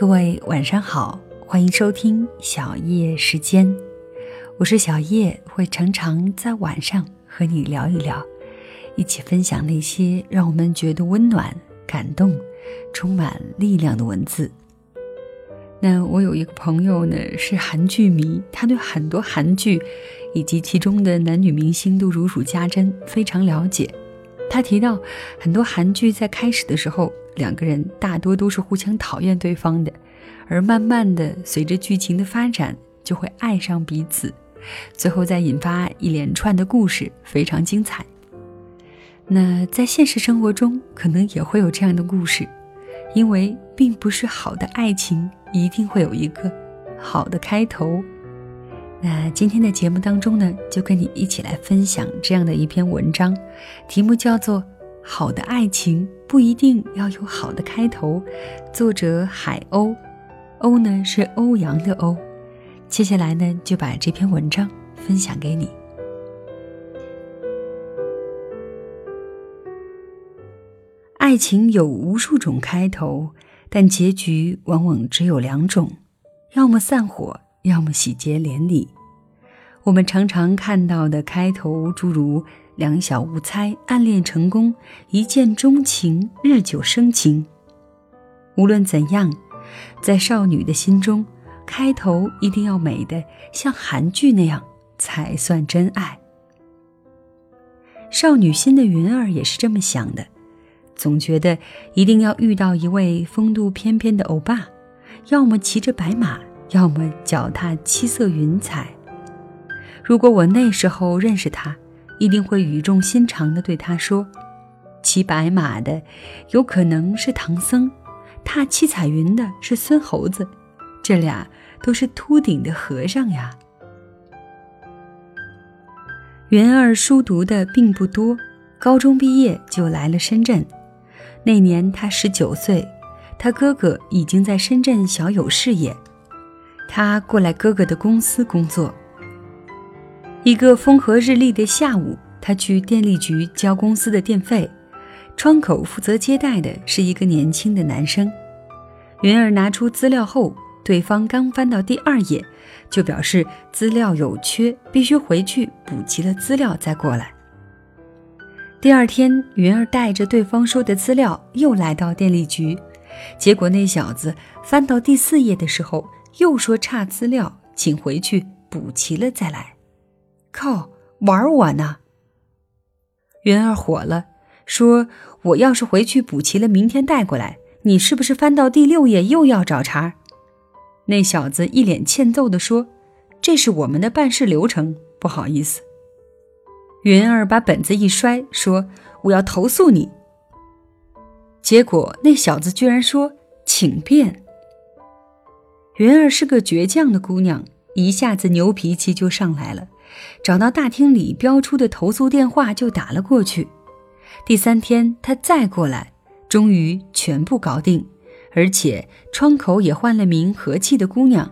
各位晚上好，欢迎收听小叶时间，我是小叶，会常常在晚上和你聊一聊，一起分享那些让我们觉得温暖、感动、充满力量的文字。那我有一个朋友呢，是韩剧迷，他对很多韩剧以及其中的男女明星都如数家珍，非常了解。他提到，很多韩剧在开始的时候，两个人大多都是互相讨厌对方的，而慢慢的随着剧情的发展，就会爱上彼此，最后再引发一连串的故事，非常精彩。那在现实生活中，可能也会有这样的故事，因为并不是好的爱情一定会有一个好的开头。那今天的节目当中呢，就跟你一起来分享这样的一篇文章，题目叫做《好的爱情不一定要有好的开头》，作者海鸥，鸥呢是欧阳的鸥。接下来呢，就把这篇文章分享给你。爱情有无数种开头，但结局往往只有两种，要么散伙。要么喜结连理，我们常常看到的开头，诸如两小无猜、暗恋成功、一见钟情、日久生情。无论怎样，在少女的心中，开头一定要美的像韩剧那样才算真爱。少女心的云儿也是这么想的，总觉得一定要遇到一位风度翩翩的欧巴，要么骑着白马。要么脚踏七色云彩。如果我那时候认识他，一定会语重心长地对他说：“骑白马的有可能是唐僧，踏七彩云的是孙猴子，这俩都是秃顶的和尚呀。”云儿书读的并不多，高中毕业就来了深圳。那年他十九岁，他哥哥已经在深圳小有事业。他过来哥哥的公司工作。一个风和日丽的下午，他去电力局交公司的电费，窗口负责接待的是一个年轻的男生。云儿拿出资料后，对方刚翻到第二页，就表示资料有缺，必须回去补齐了资料再过来。第二天，云儿带着对方说的资料又来到电力局，结果那小子翻到第四页的时候。又说差资料，请回去补齐了再来。靠，玩我呢！云儿火了，说：“我要是回去补齐了，明天带过来，你是不是翻到第六页又要找茬？”那小子一脸欠揍地说：“这是我们的办事流程，不好意思。”云儿把本子一摔，说：“我要投诉你。”结果那小子居然说：“请便。”云儿是个倔强的姑娘，一下子牛脾气就上来了，找到大厅里标出的投诉电话就打了过去。第三天他再过来，终于全部搞定，而且窗口也换了名和气的姑娘。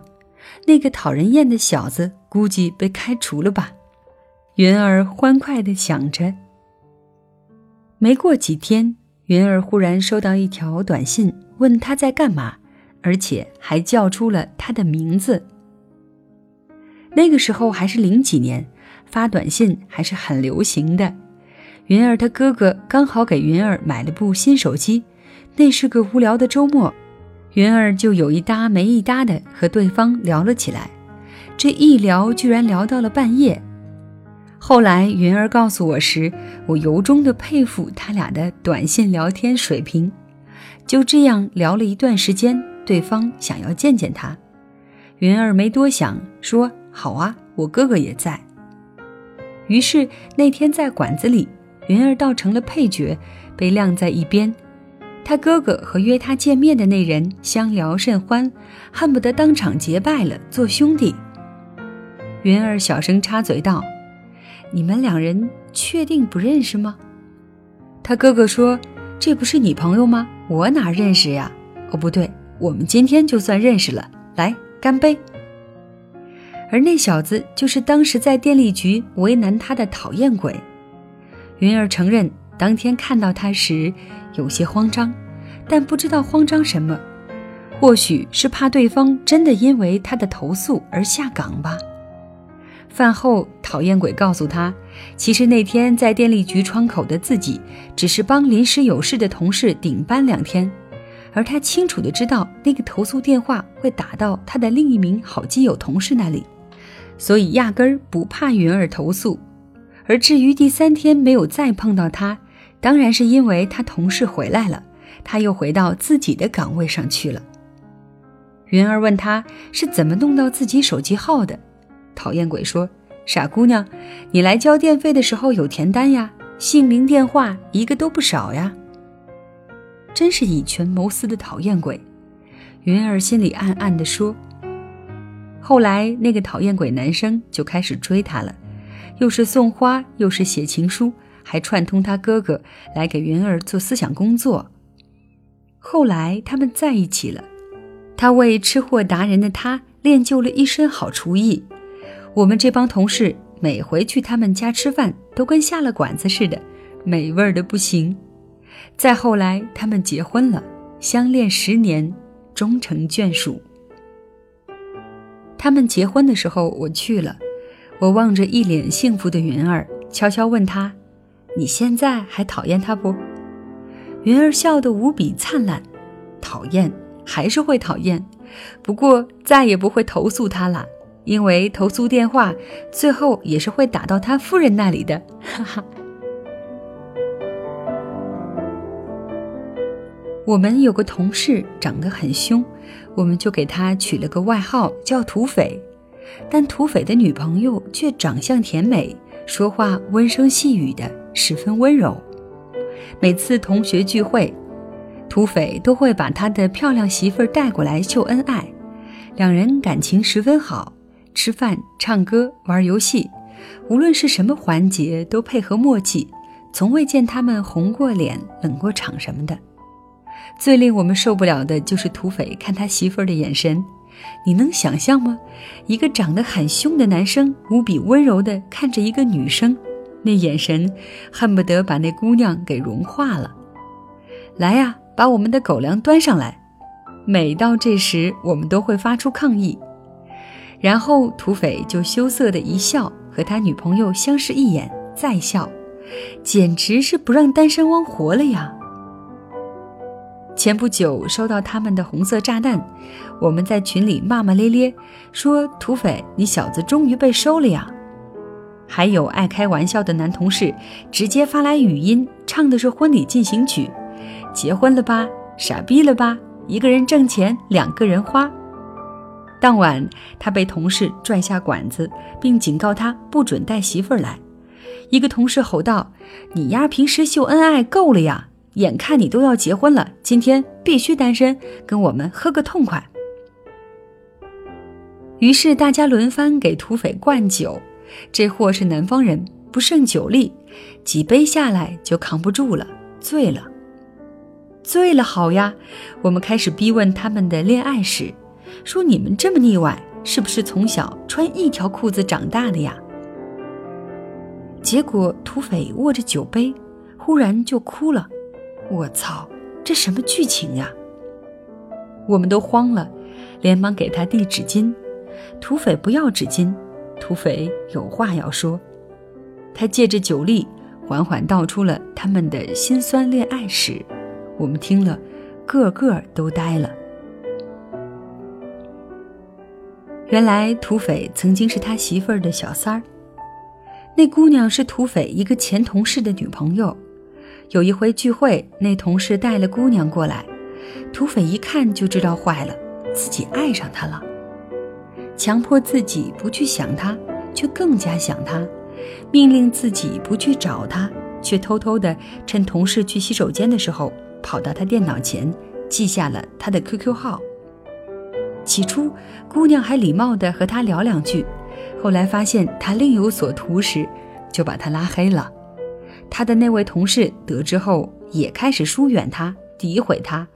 那个讨人厌的小子估计被开除了吧？云儿欢快地想着。没过几天，云儿忽然收到一条短信，问他在干嘛。而且还叫出了他的名字。那个时候还是零几年，发短信还是很流行的。云儿她哥哥刚好给云儿买了部新手机，那是个无聊的周末，云儿就有一搭没一搭的和对方聊了起来。这一聊居然聊到了半夜。后来云儿告诉我时，我由衷的佩服他俩的短信聊天水平。就这样聊了一段时间。对方想要见见他，云儿没多想，说：“好啊，我哥哥也在。”于是那天在馆子里，云儿倒成了配角，被晾在一边。他哥哥和约他见面的那人相聊甚欢，恨不得当场结拜了，做兄弟。云儿小声插嘴道：“你们两人确定不认识吗？”他哥哥说：“这不是你朋友吗？我哪认识呀？哦，不对。”我们今天就算认识了，来干杯。而那小子就是当时在电力局为难他的讨厌鬼。云儿承认，当天看到他时有些慌张，但不知道慌张什么。或许是怕对方真的因为他的投诉而下岗吧。饭后，讨厌鬼告诉他，其实那天在电力局窗口的自己，只是帮临时有事的同事顶班两天，而他清楚的知道那个投诉电话会打到他的另一名好基友同事那里，所以压根儿不怕云儿投诉。而至于第三天没有再碰到他，当然是因为他同事回来了，他又回到自己的岗位上去了。云儿问他是怎么弄到自己手机号的，讨厌鬼说：“傻姑娘，你来交电费的时候有填单呀，姓名电话一个都不少呀。”真是以权谋私的讨厌鬼，云儿心里暗暗地说。后来那个讨厌鬼男生就开始追她了，又是送花，又是写情书，还串通他哥哥来给云儿做思想工作。后来他们在一起了。他为吃货达人的他练就了一身好厨艺，我们这帮同事每回去他们家吃饭都跟下了馆子似的，美味的不行。再后来他们结婚了，相恋十年，终成眷属。他们结婚的时候我去了，我望着一脸幸福的云儿，悄悄问他：“你现在还讨厌他不？”云儿笑得无比灿烂，讨厌。还是会讨厌，不过再也不会投诉他了，因为投诉电话最后也是会打到他夫人那里的。哈哈。我们有个同事长得很凶，我们就给他取了个外号叫土匪，但土匪的女朋友却长相甜美，说话温声细语的，十分温柔。每次同学聚会。土匪都会把他的漂亮媳妇儿带过来秀恩爱，两人感情十分好，吃饭、唱歌、玩游戏，无论是什么环节都配合默契，从未见他们红过脸、冷过场什么的。最令我们受不了的就是土匪看他媳妇儿的眼神，你能想象吗？一个长得很凶的男生，无比温柔地看着一个女生，那眼神恨不得把那姑娘给融化了。来呀！把我们的狗粮端上来。每到这时，我们都会发出抗议。然后土匪就羞涩的一笑，和他女朋友相视一眼，再笑，简直是不让单身汪活了呀。前不久收到他们的红色炸弹，我们在群里骂骂咧咧，说土匪你小子终于被收了呀。还有爱开玩笑的男同事，直接发来语音，唱的是婚礼进行曲。结婚了吧，傻逼了吧？一个人挣钱，两个人花。当晚，他被同事拽下馆子，并警告他不准带媳妇儿来。一个同事吼道：“你丫平时秀恩爱够了呀！眼看你都要结婚了，今天必须单身，跟我们喝个痛快。”于是大家轮番给土匪灌酒。这货是南方人，不胜酒力，几杯下来就扛不住了，醉了。醉了好呀，我们开始逼问他们的恋爱史，说你们这么腻歪，是不是从小穿一条裤子长大的呀？结果土匪握着酒杯，忽然就哭了。我操，这什么剧情呀？我们都慌了，连忙给他递纸巾。土匪不要纸巾，土匪有话要说。他借着酒力，缓缓道出了他们的辛酸恋爱史。我们听了，个个都呆了。原来土匪曾经是他媳妇儿的小三儿，那姑娘是土匪一个前同事的女朋友。有一回聚会，那同事带了姑娘过来，土匪一看就知道坏了，自己爱上她了，强迫自己不去想她，却更加想她，命令自己不去找她，却偷偷的趁同事去洗手间的时候。跑到他电脑前，记下了他的 QQ 号。起初，姑娘还礼貌的和他聊两句，后来发现他另有所图时，就把他拉黑了。他的那位同事得知后，也开始疏远他，诋毁他。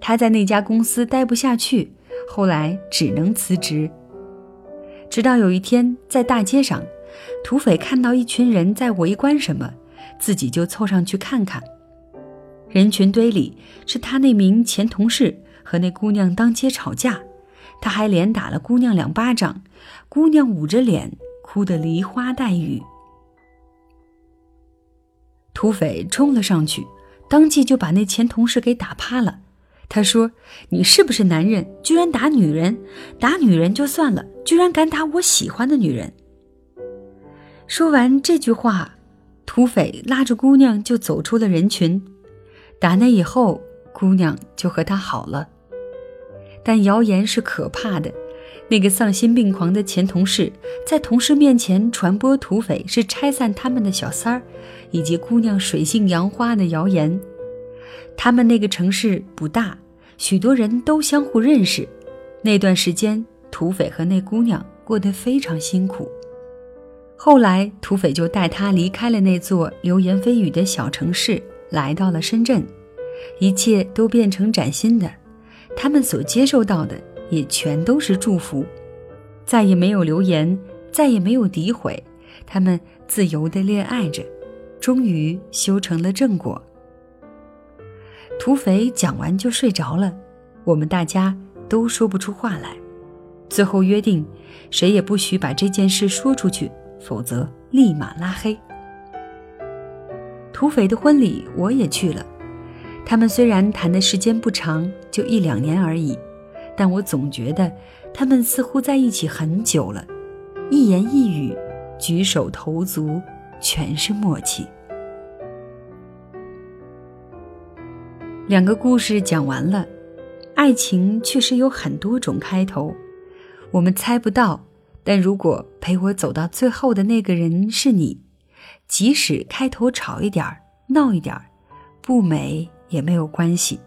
他在那家公司待不下去，后来只能辞职。直到有一天，在大街上，土匪看到一群人在围观什么，自己就凑上去看看。人群堆里是他那名前同事和那姑娘当街吵架，他还连打了姑娘两巴掌，姑娘捂着脸哭得梨花带雨。土匪冲了上去，当即就把那前同事给打趴了。他说：“你是不是男人？居然打女人！打女人就算了，居然敢打我喜欢的女人！”说完这句话，土匪拉着姑娘就走出了人群。打那以后，姑娘就和他好了。但谣言是可怕的，那个丧心病狂的前同事在同事面前传播土匪是拆散他们的小三儿，以及姑娘水性杨花的谣言。他们那个城市不大，许多人都相互认识。那段时间，土匪和那姑娘过得非常辛苦。后来，土匪就带他离开了那座流言蜚语的小城市，来到了深圳。一切都变成崭新的，他们所接受到的也全都是祝福。再也没有留言，再也没有诋毁，他们自由的恋爱着，终于修成了正果。土匪讲完就睡着了，我们大家都说不出话来。最后约定，谁也不许把这件事说出去，否则立马拉黑。土匪的婚礼我也去了，他们虽然谈的时间不长，就一两年而已，但我总觉得他们似乎在一起很久了，一言一语，举手投足，全是默契。两个故事讲完了，爱情确实有很多种开头，我们猜不到。但如果陪我走到最后的那个人是你，即使开头吵一点儿、闹一点儿，不美也没有关系，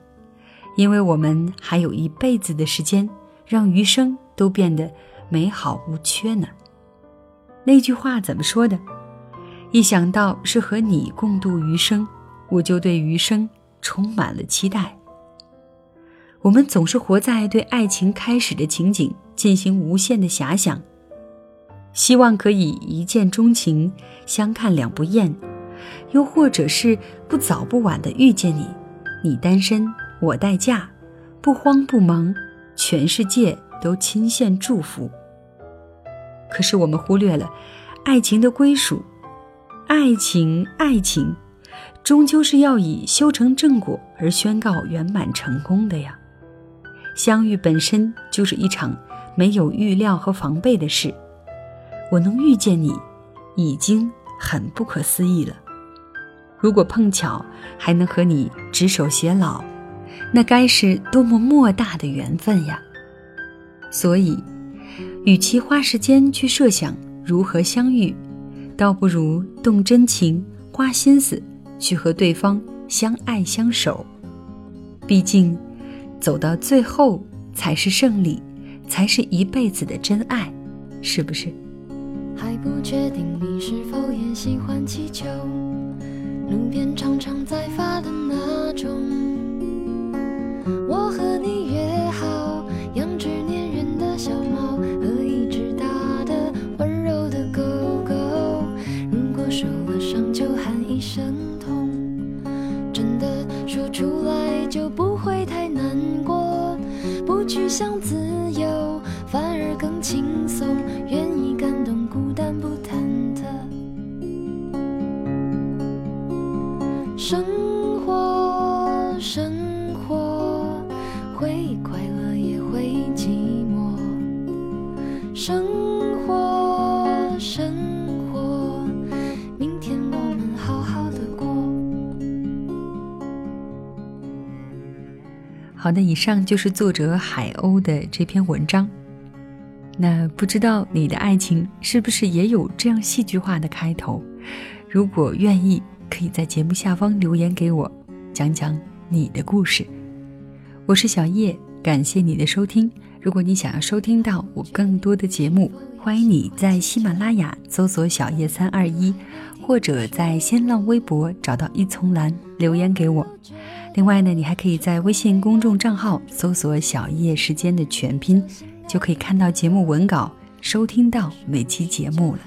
因为我们还有一辈子的时间，让余生都变得美好无缺呢。那句话怎么说的？一想到是和你共度余生，我就对余生。充满了期待。我们总是活在对爱情开始的情景进行无限的遐想，希望可以一见钟情，相看两不厌，又或者是不早不晚的遇见你，你单身我代嫁，不慌不忙，全世界都倾献祝福。可是我们忽略了爱情的归属，爱情，爱情。终究是要以修成正果而宣告圆满成功的呀。相遇本身就是一场没有预料和防备的事，我能遇见你，已经很不可思议了。如果碰巧还能和你执手偕老，那该是多么莫大的缘分呀！所以，与其花时间去设想如何相遇，倒不如动真情，花心思。去和对方相爱相守，毕竟走到最后才是胜利，才是一辈子的真爱，是不是？还不确定你是否也喜欢气球，路边常常在发的那种。我和你约生活，生活，明天我们好好的过。好的，以上就是作者海鸥的这篇文章。那不知道你的爱情是不是也有这样戏剧化的开头？如果愿意，可以在节目下方留言给我，讲讲你的故事。我是小叶，感谢你的收听。如果你想要收听到我更多的节目，欢迎你在喜马拉雅搜索“小叶三二一”，或者在新浪微博找到一丛蓝留言给我。另外呢，你还可以在微信公众账号搜索“小叶时间”的全拼，就可以看到节目文稿，收听到每期节目了。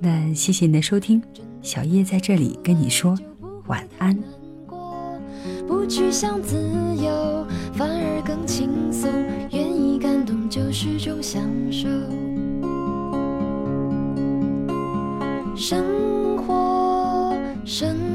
那谢谢你的收听，小叶在这里跟你说晚安。不去想自由，反而更轻松。愿意感动就是种享受。生活，生。